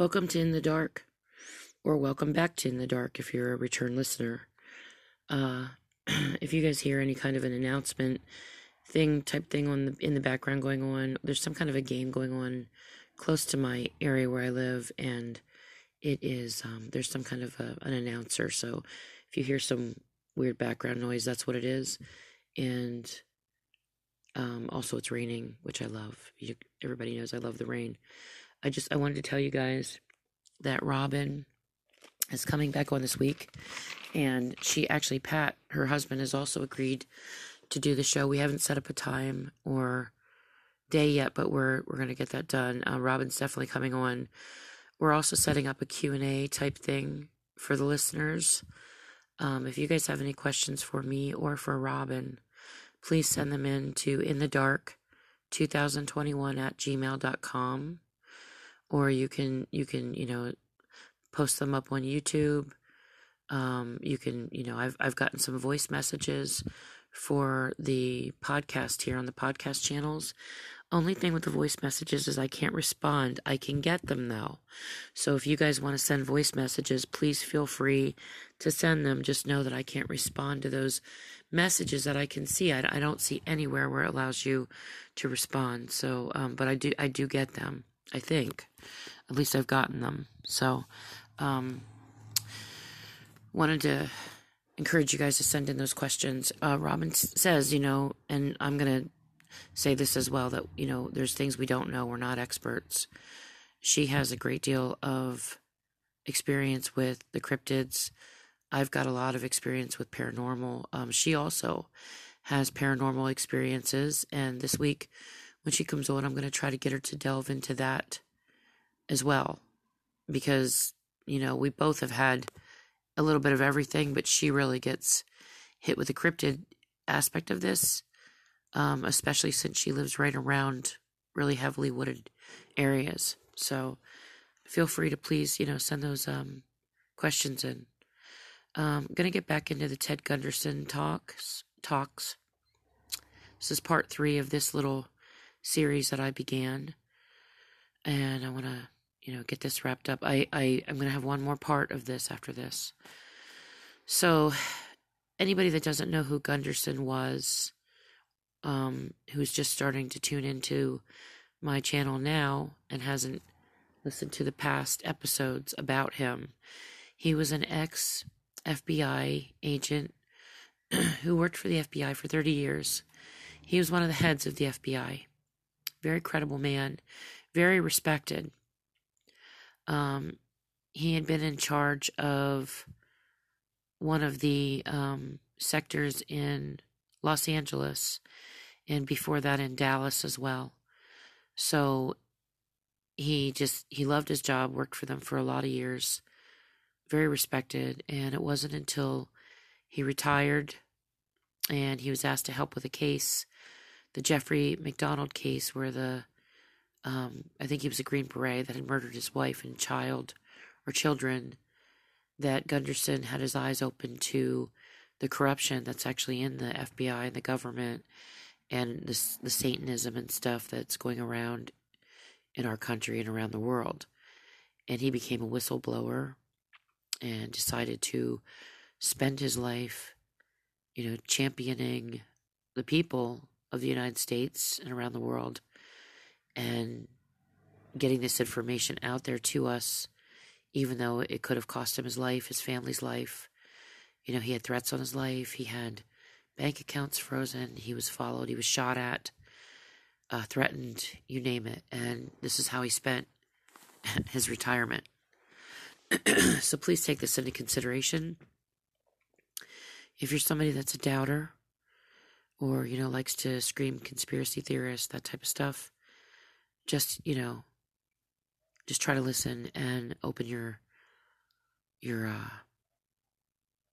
Welcome to In the Dark, or welcome back to In the Dark if you're a return listener. Uh, if you guys hear any kind of an announcement thing type thing on the in the background going on, there's some kind of a game going on close to my area where I live, and it is um, there's some kind of a, an announcer. So if you hear some weird background noise, that's what it is, and um, also it's raining, which I love. You, everybody knows I love the rain. I just I wanted to tell you guys that Robin is coming back on this week, and she actually Pat, her husband, has also agreed to do the show. We haven't set up a time or day yet, but we're we're gonna get that done. Uh, Robin's definitely coming on. We're also setting up a Q and A type thing for the listeners. Um, if you guys have any questions for me or for Robin, please send them in to in the dark 2021 at gmail.com or you can you can you know post them up on YouTube. Um, you can you know I've I've gotten some voice messages for the podcast here on the podcast channels. Only thing with the voice messages is I can't respond. I can get them though. So if you guys want to send voice messages, please feel free to send them. Just know that I can't respond to those messages that I can see. I, I don't see anywhere where it allows you to respond. So, um, but I do I do get them. I think. At least I've gotten them. So, um, wanted to encourage you guys to send in those questions. Uh, Robin says, you know, and I'm going to say this as well that, you know, there's things we don't know. We're not experts. She has a great deal of experience with the cryptids. I've got a lot of experience with paranormal. Um, she also has paranormal experiences. And this week, when she comes on, I'm going to try to get her to delve into that as well. Because, you know, we both have had a little bit of everything, but she really gets hit with the cryptid aspect of this, um, especially since she lives right around really heavily wooded areas. So feel free to please, you know, send those um, questions in. Um, I'm gonna get back into the Ted Gunderson talks. Talks. This is part three of this little series that I began, and I want to, you know, get this wrapped up. I, I I'm gonna have one more part of this after this. So, anybody that doesn't know who Gunderson was, um, who's just starting to tune into my channel now and hasn't listened to the past episodes about him, he was an ex FBI agent who worked for the FBI for 30 years. He was one of the heads of the FBI very credible man, very respected. Um, he had been in charge of one of the um, sectors in Los Angeles, and before that in Dallas as well. So he just he loved his job, worked for them for a lot of years, very respected, and it wasn't until he retired and he was asked to help with a case the Jeffrey MacDonald case where the um, I think he was a Green Beret that had murdered his wife and child or children, that Gunderson had his eyes open to the corruption that's actually in the FBI and the government and the, the Satanism and stuff that's going around in our country and around the world. And he became a whistleblower and decided to spend his life, you know, championing the people of the United States and around the world and getting this information out there to us, even though it could have cost him his life, his family's life. You know, he had threats on his life, he had bank accounts frozen, he was followed, he was shot at, uh, threatened, you name it. And this is how he spent his retirement. so please take this into consideration. If you're somebody that's a doubter, or you know likes to scream conspiracy theorist that type of stuff just you know just try to listen and open your your uh,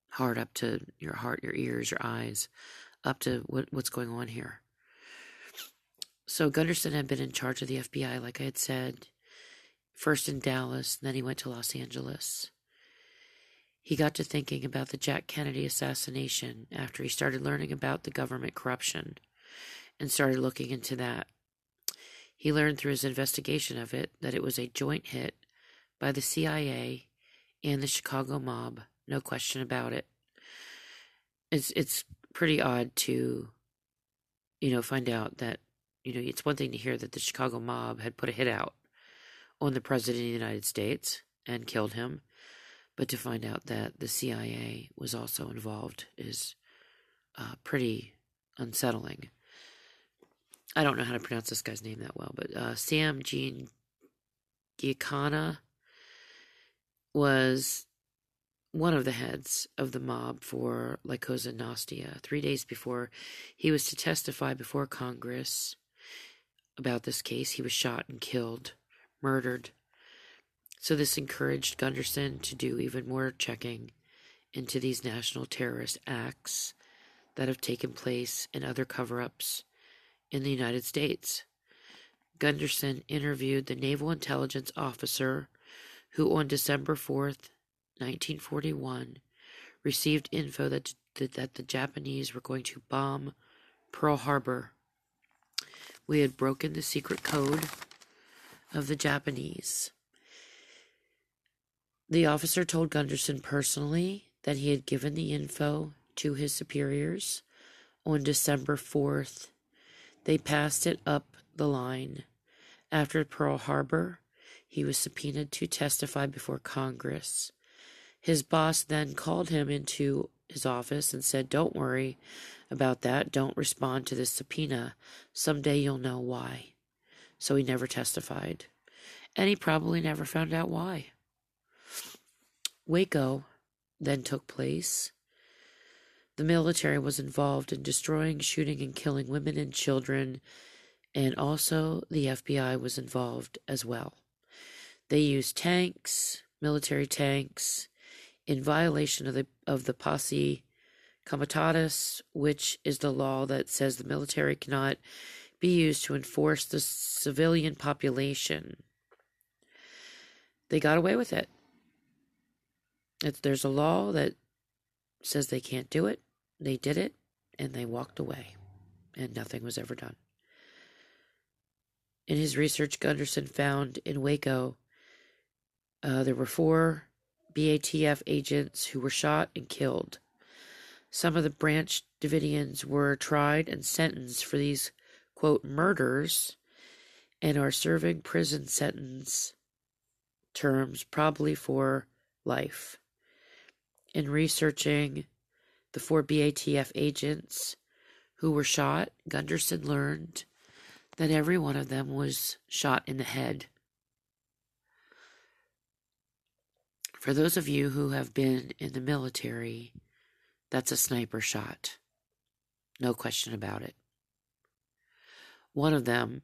heart up to your heart your ears your eyes up to what what's going on here. So gunderson had been in charge of the fbi like i had said first in dallas then he went to los angeles he got to thinking about the Jack Kennedy assassination after he started learning about the government corruption and started looking into that. He learned through his investigation of it that it was a joint hit by the CIA and the Chicago mob, no question about it. It's it's pretty odd to you know find out that you know it's one thing to hear that the Chicago mob had put a hit out on the president of the United States and killed him, but to find out that the CIA was also involved is uh, pretty unsettling. I don't know how to pronounce this guy's name that well, but uh, Sam Jean Giacana was one of the heads of the mob for La Cosa Nostra. Three days before he was to testify before Congress about this case, he was shot and killed, murdered. So this encouraged Gunderson to do even more checking into these national terrorist acts that have taken place and other cover ups in the United States. Gunderson interviewed the naval intelligence officer who, on December 4th, 1941, received info that, that the Japanese were going to bomb Pearl Harbor. We had broken the secret code of the Japanese. The officer told Gunderson personally that he had given the info to his superiors on December 4th. They passed it up the line. After Pearl Harbor, he was subpoenaed to testify before Congress. His boss then called him into his office and said, Don't worry about that. Don't respond to this subpoena. Someday you'll know why. So he never testified. And he probably never found out why. Waco then took place. The military was involved in destroying, shooting, and killing women and children, and also the FBI was involved as well. They used tanks, military tanks, in violation of the of the posse comitatus, which is the law that says the military cannot be used to enforce the civilian population. They got away with it. It's, there's a law that says they can't do it. They did it, and they walked away, and nothing was ever done. In his research, Gunderson found in Waco uh, there were four BATF agents who were shot and killed. Some of the Branch Davidians were tried and sentenced for these, quote, murders and are serving prison sentence terms, probably for life. In researching the four BATF agents who were shot, Gunderson learned that every one of them was shot in the head. For those of you who have been in the military, that's a sniper shot. No question about it. One of them,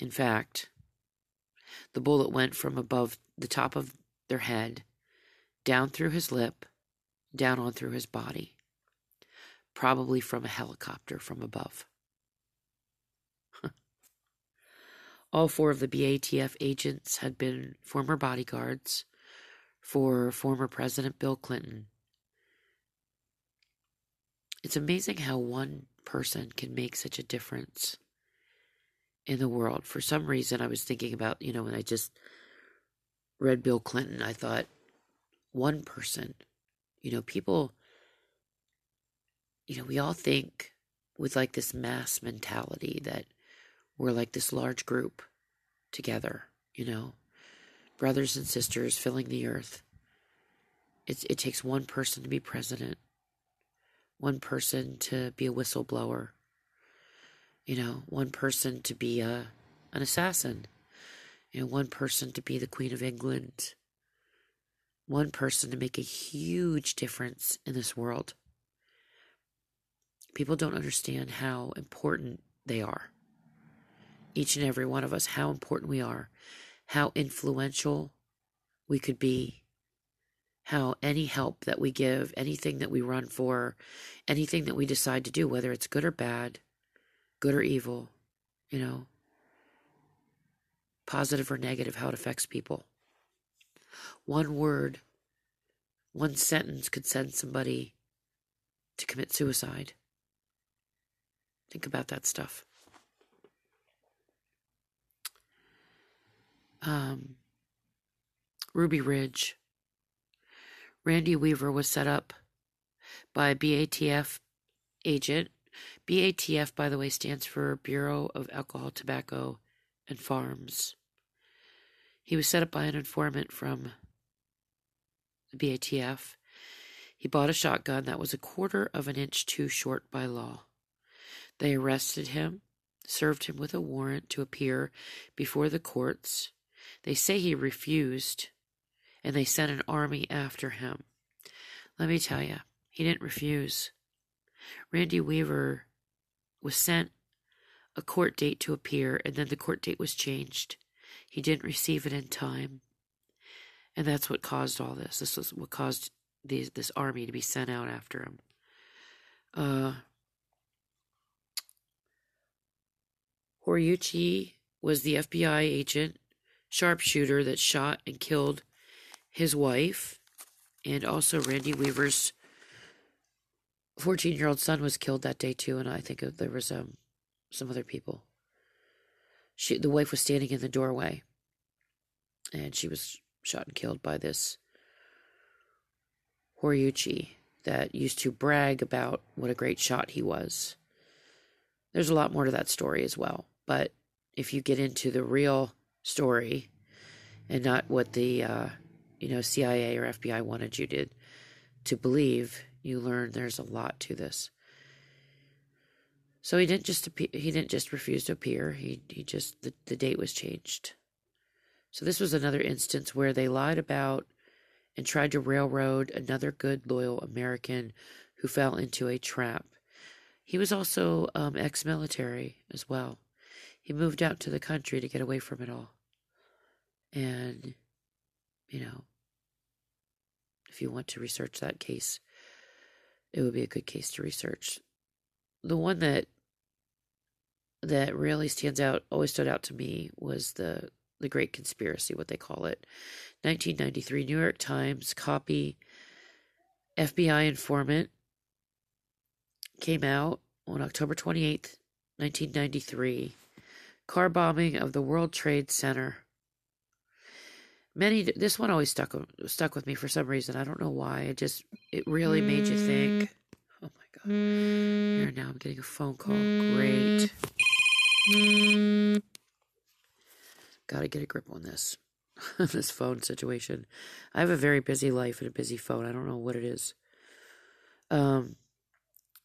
in fact, the bullet went from above the top of their head, down through his lip, down on through his body, probably from a helicopter from above. All four of the BATF agents had been former bodyguards for former President Bill Clinton. It's amazing how one person can make such a difference in the world. For some reason, I was thinking about, you know, when I just read Bill Clinton, I thought, one person, you know, people, you know, we all think with like this mass mentality that we're like this large group together, you know brothers and sisters filling the earth. It's, it takes one person to be president, one person to be a whistleblower, you know, one person to be a, an assassin, you know, one person to be the Queen of England, one person to make a huge difference in this world. People don't understand how important they are. Each and every one of us, how important we are how influential we could be, how any help that we give, anything that we run for, anything that we decide to do, whether it's good or bad, good or evil, you know, positive or negative, how it affects people. One word, one sentence could send somebody to commit suicide. Think about that stuff. Um, Ruby Ridge. Randy Weaver was set up by BATF agent. BATF, by the way, stands for Bureau of Alcohol, Tobacco, and Farms. He was set up by an informant from the BATF. He bought a shotgun that was a quarter of an inch too short by law. They arrested him, served him with a warrant to appear before the courts. They say he refused, and they sent an army after him. Let me tell you, he didn't refuse. Randy Weaver was sent a court date to appear, and then the court date was changed. He didn't receive it in time. And that's what caused all this. This was what caused these, this army to be sent out after him. Uh, Horiuchi was the FBI agent, sharpshooter that shot and killed his wife, and also Randy Weaver's 14 year old son was killed that day too, and I think there was um, some other people. She, the wife was standing in the doorway, and she was shot and killed by this Horiuchi that used to brag about what a great shot he was. There's a lot more to that story as well, but if you get into the real story and not what the uh, you know CIA or FBI wanted you to to believe, you learn there's a lot to this. So he didn't just appear, he didn't just refuse to appear. He he just the, the date was changed. So this was another instance where they lied about and tried to railroad another good loyal American who fell into a trap. He was also um, ex-military as well. He moved out to the country to get away from it all. And you know, if you want to research that case, it would be a good case to research. The one that that really stands out, always stood out to me, was the the Great Conspiracy, what they call it. 1993, New York Times copy FBI informant came out on October 28th, 1993. Car bombing of the World Trade Center. Many this one always stuck stuck with me for some reason. I don't know why. It just it really mm. made you think. Oh my god. Mm. Here now I'm getting a phone call. Mm. Great. Got to get a grip on this. this phone situation. I have a very busy life and a busy phone. I don't know what it is. Um,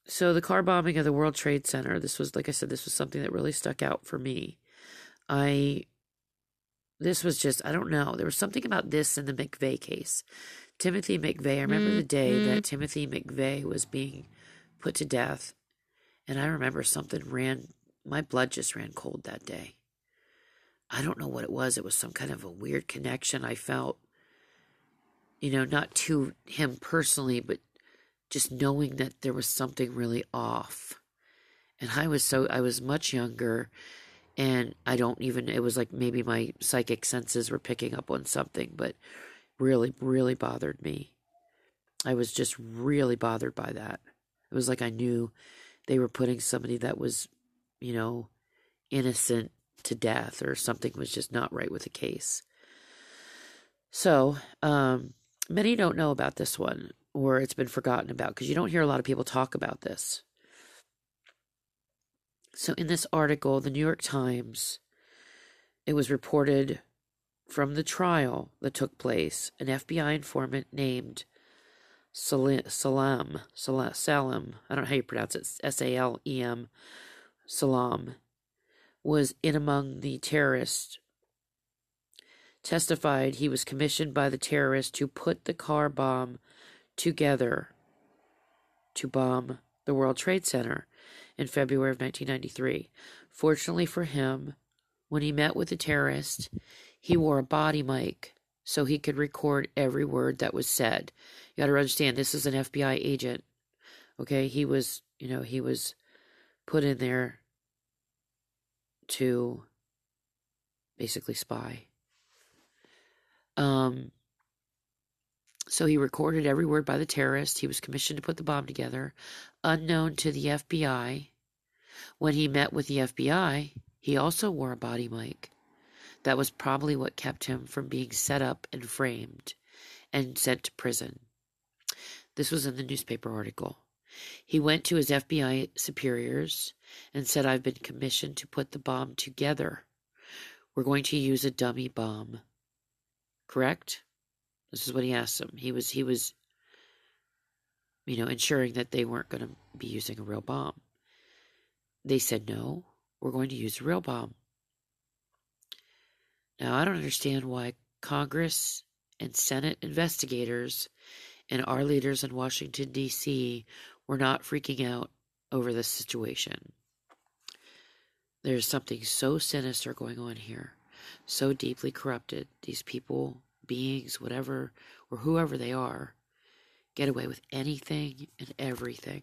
so the car bombing of the World Trade Center. This was, like I said, this was something that really stuck out for me. I, this was just, I don't know. There was something about this in the McVeigh case. Timothy McVeigh. I remember mm-hmm. the day that mm-hmm. Timothy McVeigh was being put to death, and I remember something ran my blood just ran cold that day. I don't know what it was. It was some kind of a weird connection I felt, you know, not to him personally, but just knowing that there was something really off. And I was so, I was much younger, and I don't even, it was like maybe my psychic senses were picking up on something, but really, really bothered me. I was just really bothered by that. It was like I knew they were putting somebody that was you know, innocent to death or something was just not right with the case. So, um, many don't know about this one or it's been forgotten about because you don't hear a lot of people talk about this. So, in this article, the New York Times, it was reported from the trial that took place, an FBI informant named Salam, Salam, I don't know how you pronounce it, S A L E M, Salam, was in among the terrorists, testified he was commissioned by the terrorists to put the car bomb together to bomb the World Trade Center in February of 1993. Fortunately for him, when he met with the terrorist, he wore a body mic so he could record every word that was said. You got to understand, this is an FBI agent. Okay, he was, you know, he was put in there to basically spy. Um, so he recorded every word by the terrorist. He was commissioned to put the bomb together, unknown to the FBI. When he met with the FBI, he also wore a body mic. That was probably what kept him from being set up and framed and sent to prison. This was in the newspaper article. He went to his FBI superiors and said, I've been commissioned to put the bomb together. We're going to use a dummy bomb. Correct? This is what he asked them. He was he was you know, ensuring that they weren't going to be using a real bomb. They said, "No, we're going to use a real bomb." Now, I don't understand why Congress and Senate investigators and our leaders in Washington, D.C. were not freaking out over this situation. There's something so sinister going on here, so deeply corrupted. These people, beings, whatever, or whoever they are, get away with anything and everything.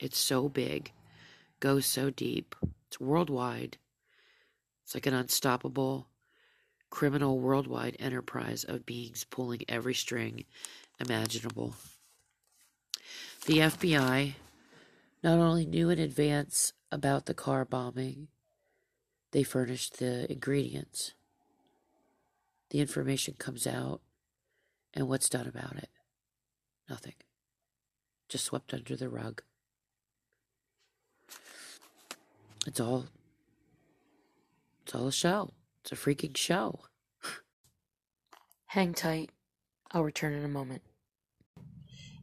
It's so big, goes so deep, it's worldwide. It's like an unstoppable criminal worldwide enterprise of beings pulling every string imaginable. The FBI not only knew in advance about the car bombing, they furnished the ingredients. The information comes out, and what's done about it? Nothing. Just swept under the rug. It's all. It's all a show. It's a freaking show. Hang tight. I'll return in a moment.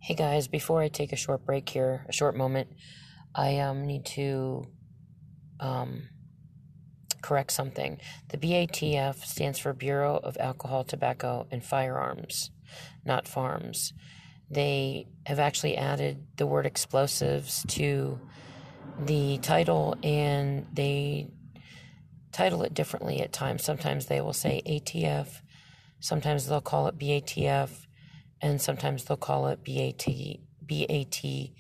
Hey guys, before I take a short break here, a short moment, I um need to um correct something. The BATF stands for Bureau of Alcohol, Tobacco, and Firearms, not farms. They have actually added the word explosives to the title and they title it differently at times. Sometimes they will say ATF, sometimes they'll call it BATF, and sometimes they'll call it BAT, BATFE.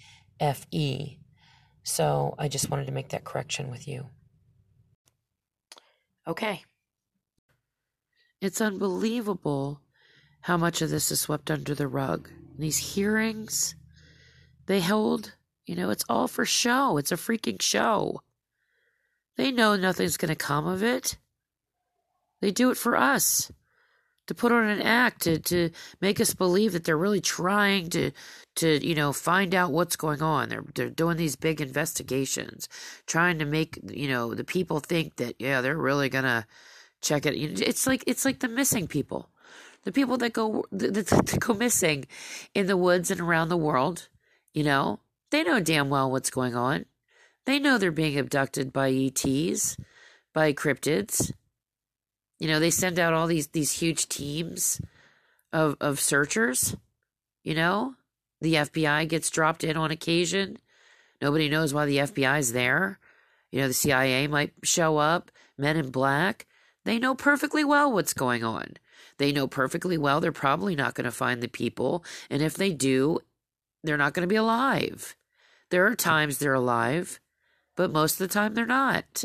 So I just wanted to make that correction with you. Okay. It's unbelievable how much of this is swept under the rug. These hearings they hold, you know, it's all for show. It's a freaking show. They know nothing's going to come of it. They do it for us to put on an act to, to make us believe that they're really trying to to you know find out what's going on. They're they're doing these big investigations trying to make you know the people think that yeah they're really gonna check it. It's like it's like the missing people. The people that go that, that go missing in the woods and around the world you know they know damn well what's going on. They know they're being abducted by ETs, by cryptids. You know, they send out all these these huge teams of of searchers, you know? The FBI gets dropped in on occasion. Nobody knows why the FBI is there. You know, the CIA might show up, men in black. They know perfectly well what's going on. They know perfectly well they're probably not going to find the people, and if they do, they're not going to be alive. There are times they're alive, but most of the time they're not.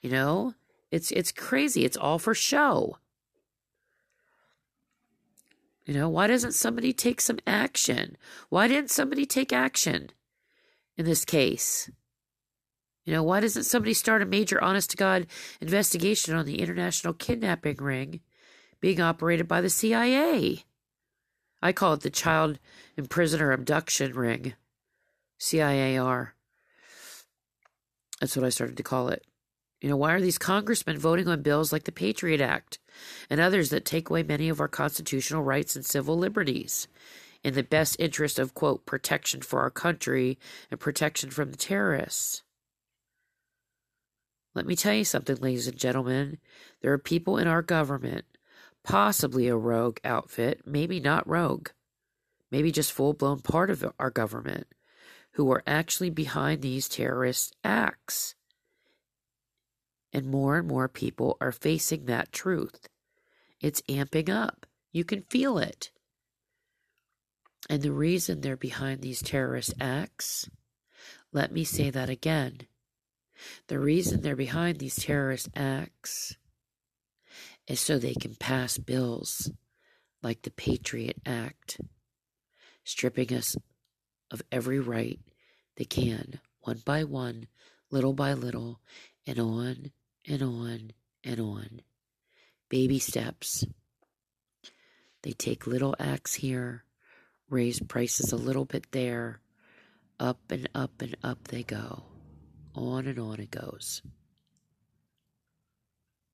You know, it's it's crazy. It's all for show. You know, why doesn't somebody take some action? Why didn't somebody take action in this case? You know, why doesn't somebody start a major honest to God investigation on the international kidnapping ring being operated by the CIA? I call it the child and prisoner abduction ring. CIAR. That's what I started to call it. You know, why are these congressmen voting on bills like the Patriot Act and others that take away many of our constitutional rights and civil liberties in the best interest of, quote, protection for our country and protection from the terrorists? Let me tell you something, ladies and gentlemen. There are people in our government, possibly a rogue outfit, maybe not rogue, maybe just full blown part of our government, who are actually behind these terrorist acts. And more and more people are facing that truth. It's amping up. You can feel it. And the reason they're behind these terrorist acts, let me say that again. The reason they're behind these terrorist acts is so they can pass bills like the Patriot Act, stripping us of every right they can, one by one, little by little, and on and on and on. Baby steps. They take little acts here, raise prices a little bit there, up and up and up they go. On and on it goes.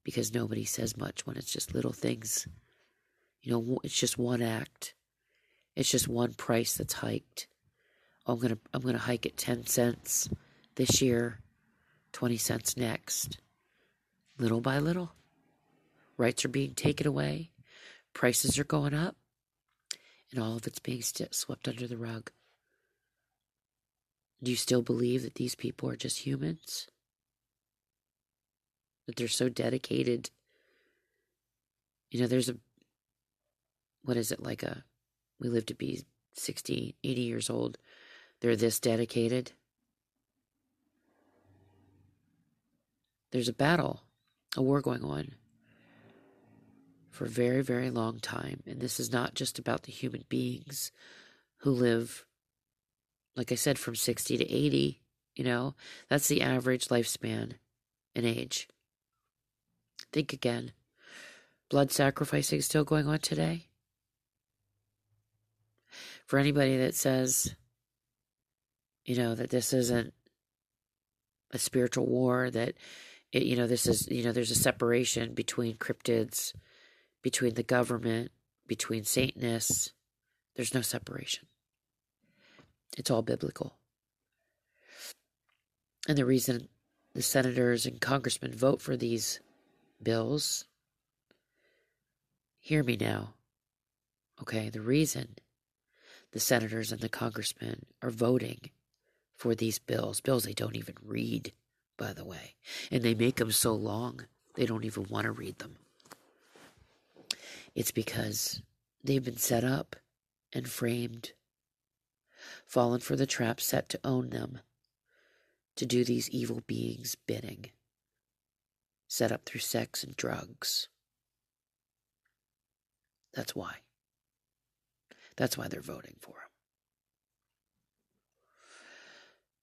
Because nobody says much when it's just little things. You know, it's just one act. It's just one price that's hiked. I'm gonna I'm gonna hike it ten cents this year, twenty cents next. Little by little. Rights are being taken away, prices are going up, and all of it's being st- swept under the rug. Do you still believe that these people are just humans? That they're so dedicated? You know, there's a, what is it, like a, we live to be 60, 80 years old. They're this dedicated. There's a battle, a war going on for a very, very long time. And this is not just about the human beings who live, like I said, from 60 to 80. You know, that's the average lifespan and age. Think again. Blood sacrificing is still going on today? For anybody that says, you know, that this isn't a spiritual war, that, it, you know, this is, you know, there's a separation between cryptids between the government, between Satanists. There's no separation. It's all biblical. And the reason the senators and congressmen vote for these bills, hear me now. Okay, the reason the senators and the congressmen are voting for these bills, bills they don't even read, by the way, and they make them so long they don't even want to read them. It's because they've been set up and framed, fallen for the trap set to own them, to do these evil beings' bidding, set up through sex and drugs. That's why. That's why they're voting for him.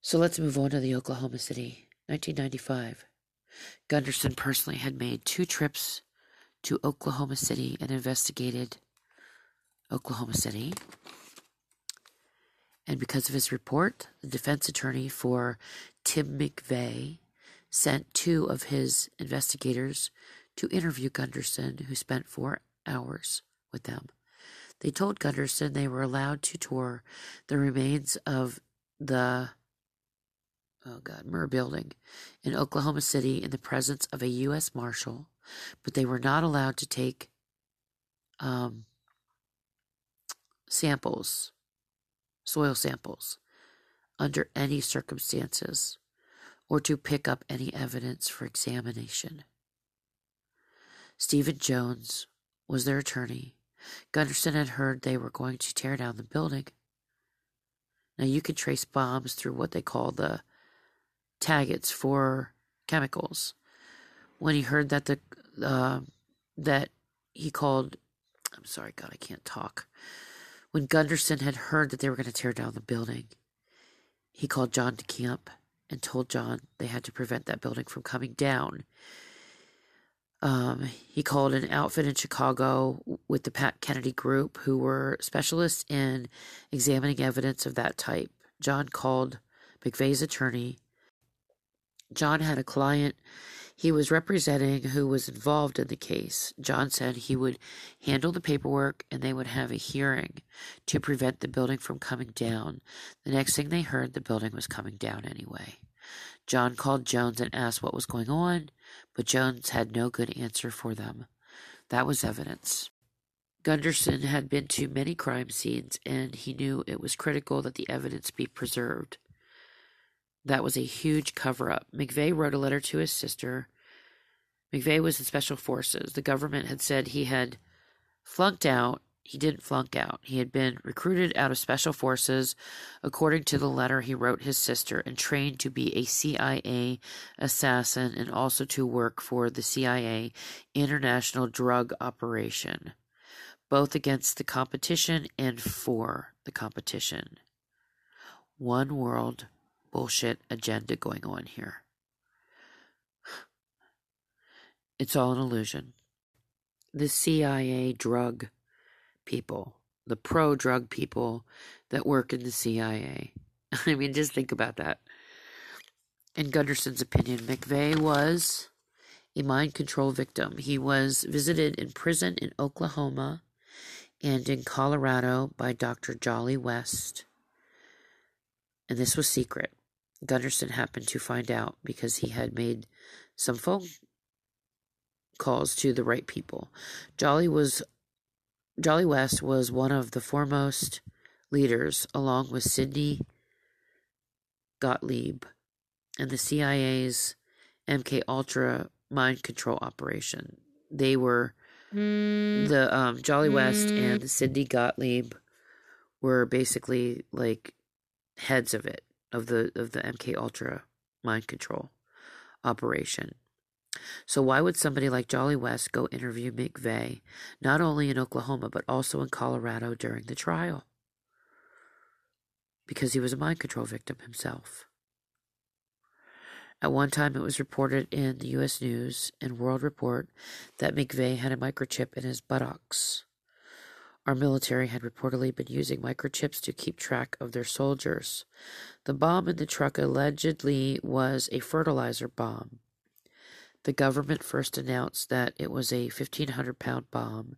So let's move on to the Oklahoma City, 1995. Gunderson personally had made two trips to Oklahoma City and investigated Oklahoma City. And because of his report, the defense attorney for Tim McVeigh sent two of his investigators to interview Gunderson, who spent four hours with them. They told Gunderson they were allowed to tour the remains of the oh god Murrah building in Oklahoma City in the presence of a U.S. Marshal but they were not allowed to take um, samples, soil samples, under any circumstances, or to pick up any evidence for examination. Stephen Jones was their attorney. Gunderson had heard they were going to tear down the building. Now, you can trace bombs through what they call the taggants for chemicals. When he heard that the uh, that he called. I'm sorry, God, I can't talk. When Gunderson had heard that they were going to tear down the building, he called John DeCamp and told John they had to prevent that building from coming down. Um, he called an outfit in Chicago with the Pat Kennedy Group, who were specialists in examining evidence of that type. John called McVeigh's attorney. John had a client he was representing who was involved in the case. John said he would handle the paperwork and they would have a hearing to prevent the building from coming down. The next thing they heard, the building was coming down anyway. John called Jones and asked what was going on, but Jones had no good answer for them. That was evidence. Gunderson had been to many crime scenes and he knew it was critical that the evidence be preserved. That was a huge cover up. McVeigh wrote a letter to his sister. McVeigh was in special forces. The government had said he had flunked out. He didn't flunk out. He had been recruited out of special forces, according to the letter he wrote his sister, and trained to be a CIA assassin and also to work for the CIA International Drug Operation, both against the competition and for the competition. One world bullshit agenda going on here. It's all an illusion. The CIA drug people, the pro drug people that work in the CIA. I mean, just think about that. In Gunderson's opinion, McVeigh was a mind control victim. He was visited in prison in Oklahoma and in Colorado by Dr. Jolly West. And this was secret. Gunderson happened to find out because he had made some phone calls to the right people. Jolly was Jolly West was one of the foremost leaders, along with Sidney Gottlieb and the CIA's MK Ultra mind control operation. They were mm. the um, Jolly mm. West and Sidney Gottlieb were basically like heads of it of the of the MK Ultra mind control operation. So why would somebody like Jolly West go interview McVeigh, not only in Oklahoma but also in Colorado during the trial? Because he was a mind control victim himself. At one time, it was reported in the U.S. News and World Report that McVeigh had a microchip in his buttocks. Our military had reportedly been using microchips to keep track of their soldiers. The bomb in the truck allegedly was a fertilizer bomb. The government first announced that it was a 1,500 pound bomb,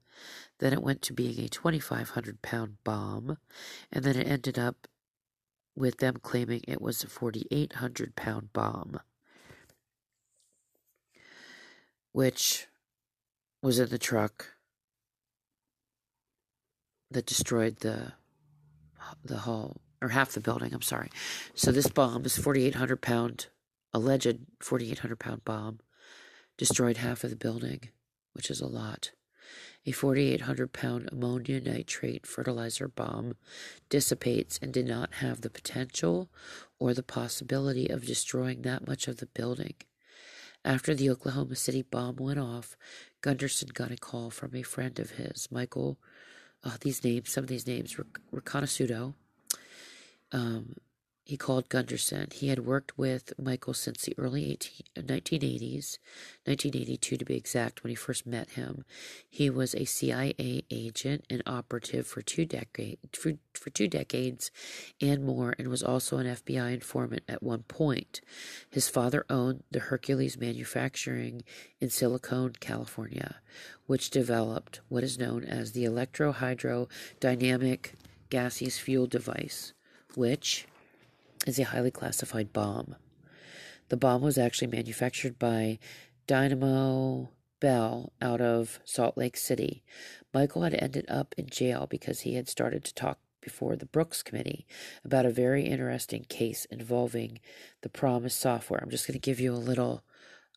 then it went to being a 2,500 pound bomb, and then it ended up with them claiming it was a 4,800 pound bomb, which was in the truck that destroyed the the whole or half the building. I'm sorry. So this bomb is 4,800 pound alleged 4,800 pound bomb destroyed half of the building, which is a lot. A 4,800 pound ammonia nitrate fertilizer bomb dissipates and did not have the potential or the possibility of destroying that much of the building. After the Oklahoma City bomb went off, Gunderson got a call from a friend of his, Michael. Uh, these names, some of these names, Riconosciuto, um, he called Gunderson. He had worked with Michael since the early 18, 1980s, 1982 to be exact, when he first met him. He was a CIA agent and operative for two decades, for, for two decades and more, and was also an FBI informant at one point. His father owned the Hercules Manufacturing in Silicon, California, which developed what is known as the electrohydrodynamic gaseous fuel device, which is a highly classified bomb. The bomb was actually manufactured by Dynamo Bell out of Salt Lake City. Michael had ended up in jail because he had started to talk before the Brooks Committee about a very interesting case involving the PROMIS software. I'm just going to give you a little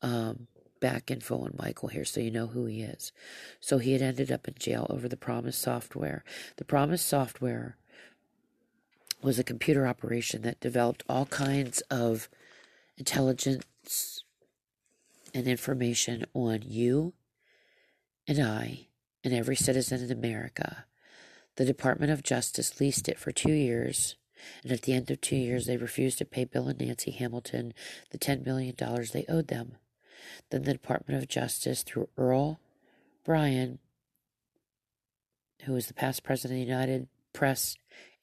um, back info on Michael here so you know who he is. So he had ended up in jail over the PROMIS software. The PROMIS software was a computer operation that developed all kinds of intelligence and information on you and I and every citizen in America. The Department of Justice leased it for two years, and at the end of two years, they refused to pay Bill and Nancy Hamilton the $10 million they owed them. Then the Department of Justice, through Earl Brian, who was the past president of the United Press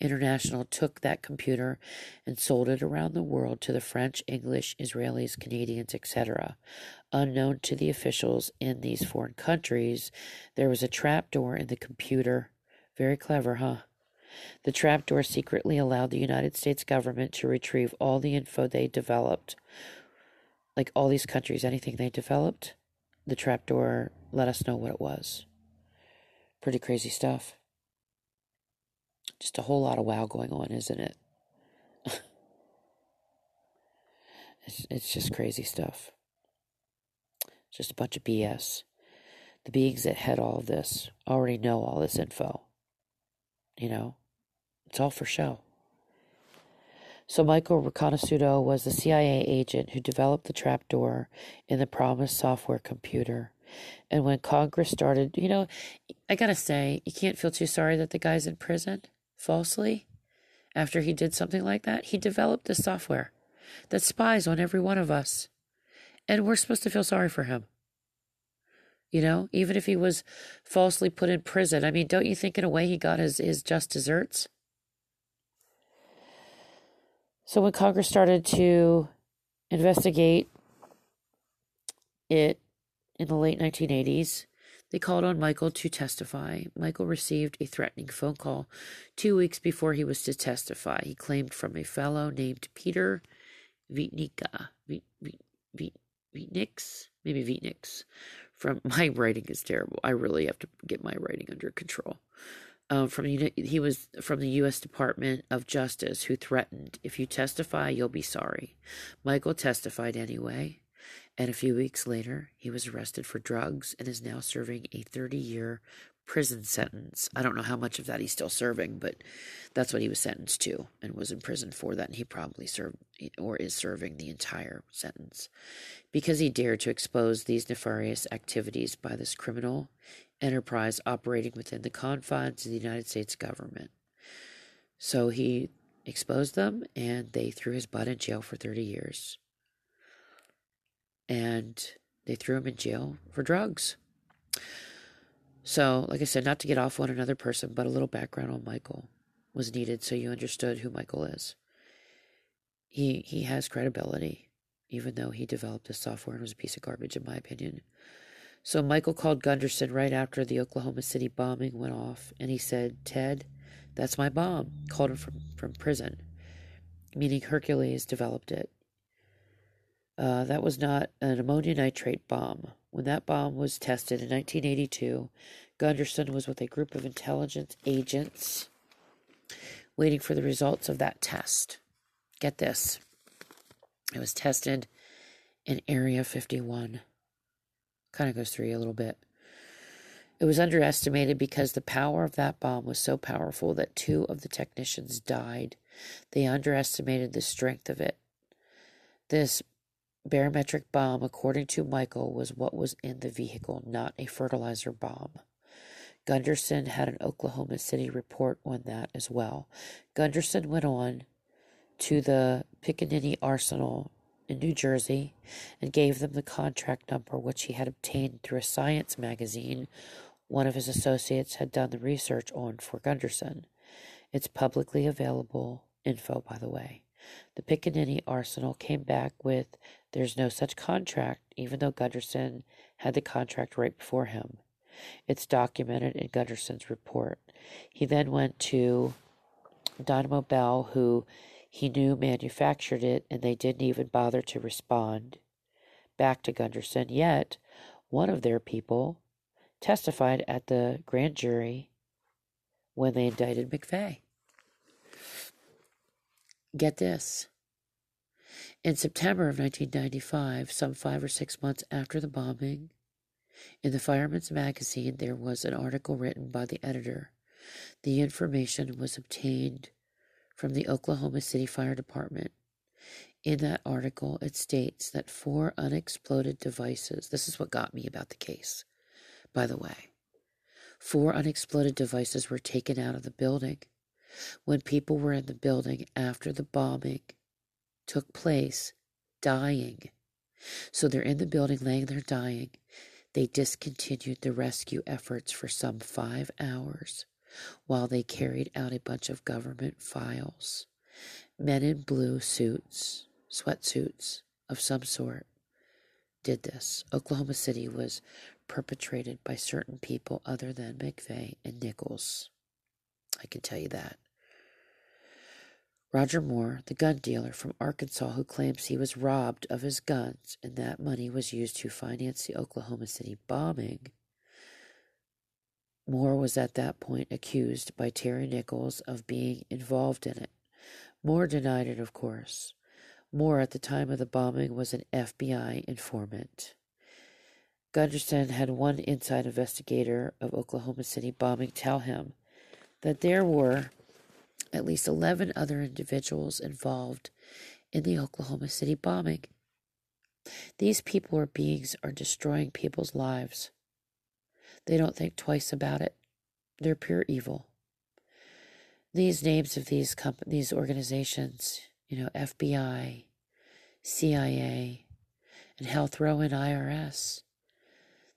International took that computer and sold it around the world to the French, English, Israelis, Canadians, etc. Unknown to the officials in these foreign countries, there was a trapdoor in the computer. Very clever, huh? The trapdoor secretly allowed the United States government to retrieve all the info they developed. Like all these countries, anything they developed, the trapdoor let us know what it was. Pretty crazy stuff. Just a whole lot of wow going on, isn't it? it's, it's just crazy stuff. It's just a bunch of BS. The beings that had all of this already know all this info. You know, it's all for show. So Michael Riconosciuto was the CIA agent who developed the trapdoor in the PROMIS software computer. And when Congress started, you know, I gotta say, you can't feel too sorry that the guy's in prison falsely after he did something like that, he developed this software that spies on every one of us. And we're supposed to feel sorry for him. You know, even if he was falsely put in prison, I mean, don't you think in a way he got his, his just desserts? So when Congress started to investigate it in the late 1980s, they called on Michael to testify. Michael received a threatening phone call two weeks before he was to testify. He claimed from a fellow named Peter Vitnica. Vitnix? Maybe Vitnix. From my writing is terrible. I really have to get my writing under control. Um, from he was from the U.S. Department of Justice, who threatened, "If you testify, you'll be sorry." Michael testified anyway. And a few weeks later, he was arrested for drugs and is now serving a 30 year prison sentence. I don't know how much of that he's still serving, but that's what he was sentenced to and was in prison for that. And he probably served or is serving the entire sentence because he dared to expose these nefarious activities by this criminal enterprise operating within the confines of the United States government. So he exposed them and they threw his butt in jail for 30 years and they threw him in jail for drugs. So, like I said, not to get off on another person, but a little background on Michael was needed so you understood who Michael is. He he has credibility, even though he developed this software and was a piece of garbage, in my opinion. So Michael called Gunderson right after the Oklahoma City bombing went off, and he said, "Ted, that's my bomb." Called him from from prison, meaning Hercules developed it. Uh, that was not an ammonia nitrate bomb. When that bomb was tested in 1982, Gunderson was with a group of intelligence agents waiting for the results of that test. Get this it was tested in Area 51. Kind of goes through you a little bit. It was underestimated because the power of that bomb was so powerful that two of the technicians died. They underestimated the strength of it. This barometric bomb, according to Michael, was what was in the vehicle, not a fertilizer bomb. Gunderson had an Oklahoma City report on that as well. Gunderson went on to the Picatinny Arsenal in New Jersey and gave them the contract number which he had obtained through a science magazine one of his associates had done the research on for Gunderson. It's publicly available info, by the way. The Picatinny Arsenal came back with there's no such contract, even though Gunderson had the contract right before him. It's documented in Gunderson's report. He then went to Dyno Nobel, who he knew manufactured it, and they didn't even bother to respond back to Gunderson. Yet, one of their people testified at the grand jury when they indicted McVeigh. Get this. In September of 1995, some five or six months after the bombing, in the Fireman's Magazine, there was an article written by the editor. The information was obtained from the Oklahoma City Fire Department. In that article, it states that four unexploded devices, this is what got me about the case, by the way. Four unexploded devices were taken out of the building. When people were in the building after the bombing, took place dying. So they're in the building laying there dying. They discontinued the rescue efforts for some five hours while they carried out a bunch of government files. Men in blue suits, sweatsuits of some sort, did this. Oklahoma City was perpetrated by certain people other than McVeigh and Nichols. I can tell you that. Roger Moore, the gun dealer from Arkansas who claims he was robbed of his guns and that money was used to finance the Oklahoma City bombing. Moore was at that point accused by Terry Nichols of being involved in it. Moore denied it, of course. Moore, at the time of the bombing, was an FBI informant. Gunderson had one inside investigator of Oklahoma City bombing tell him that there were at least 11 other individuals involved in the Oklahoma City bombing. These people or beings are destroying people's lives. They don't think twice about it. They're pure evil. These names of these comp- these organizations, you know, FBI, CIA, and Health Row and IRS,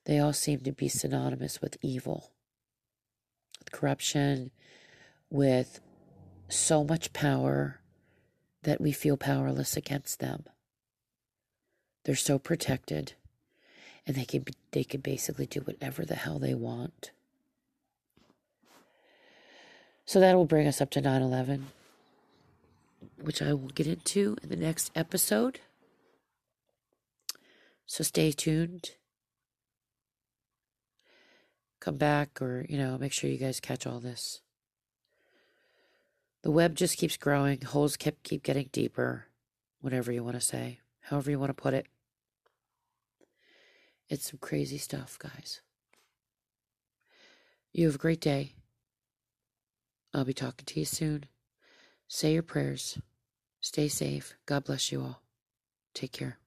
they all seem to be synonymous with evil, with corruption, with so much power that we feel powerless against them. They're so protected and they can they can basically do whatever the hell they want. So that will bring us up to 9/11, which I will get into in the next episode. So stay tuned. Come back or, you know, make sure you guys catch all this. The web just keeps growing, holes keep keep getting deeper, whatever you want to say, however you want to put it. It's some crazy stuff, guys. You have a great day. I'll be talking to you soon. Say your prayers. Stay safe. God bless you all. Take care.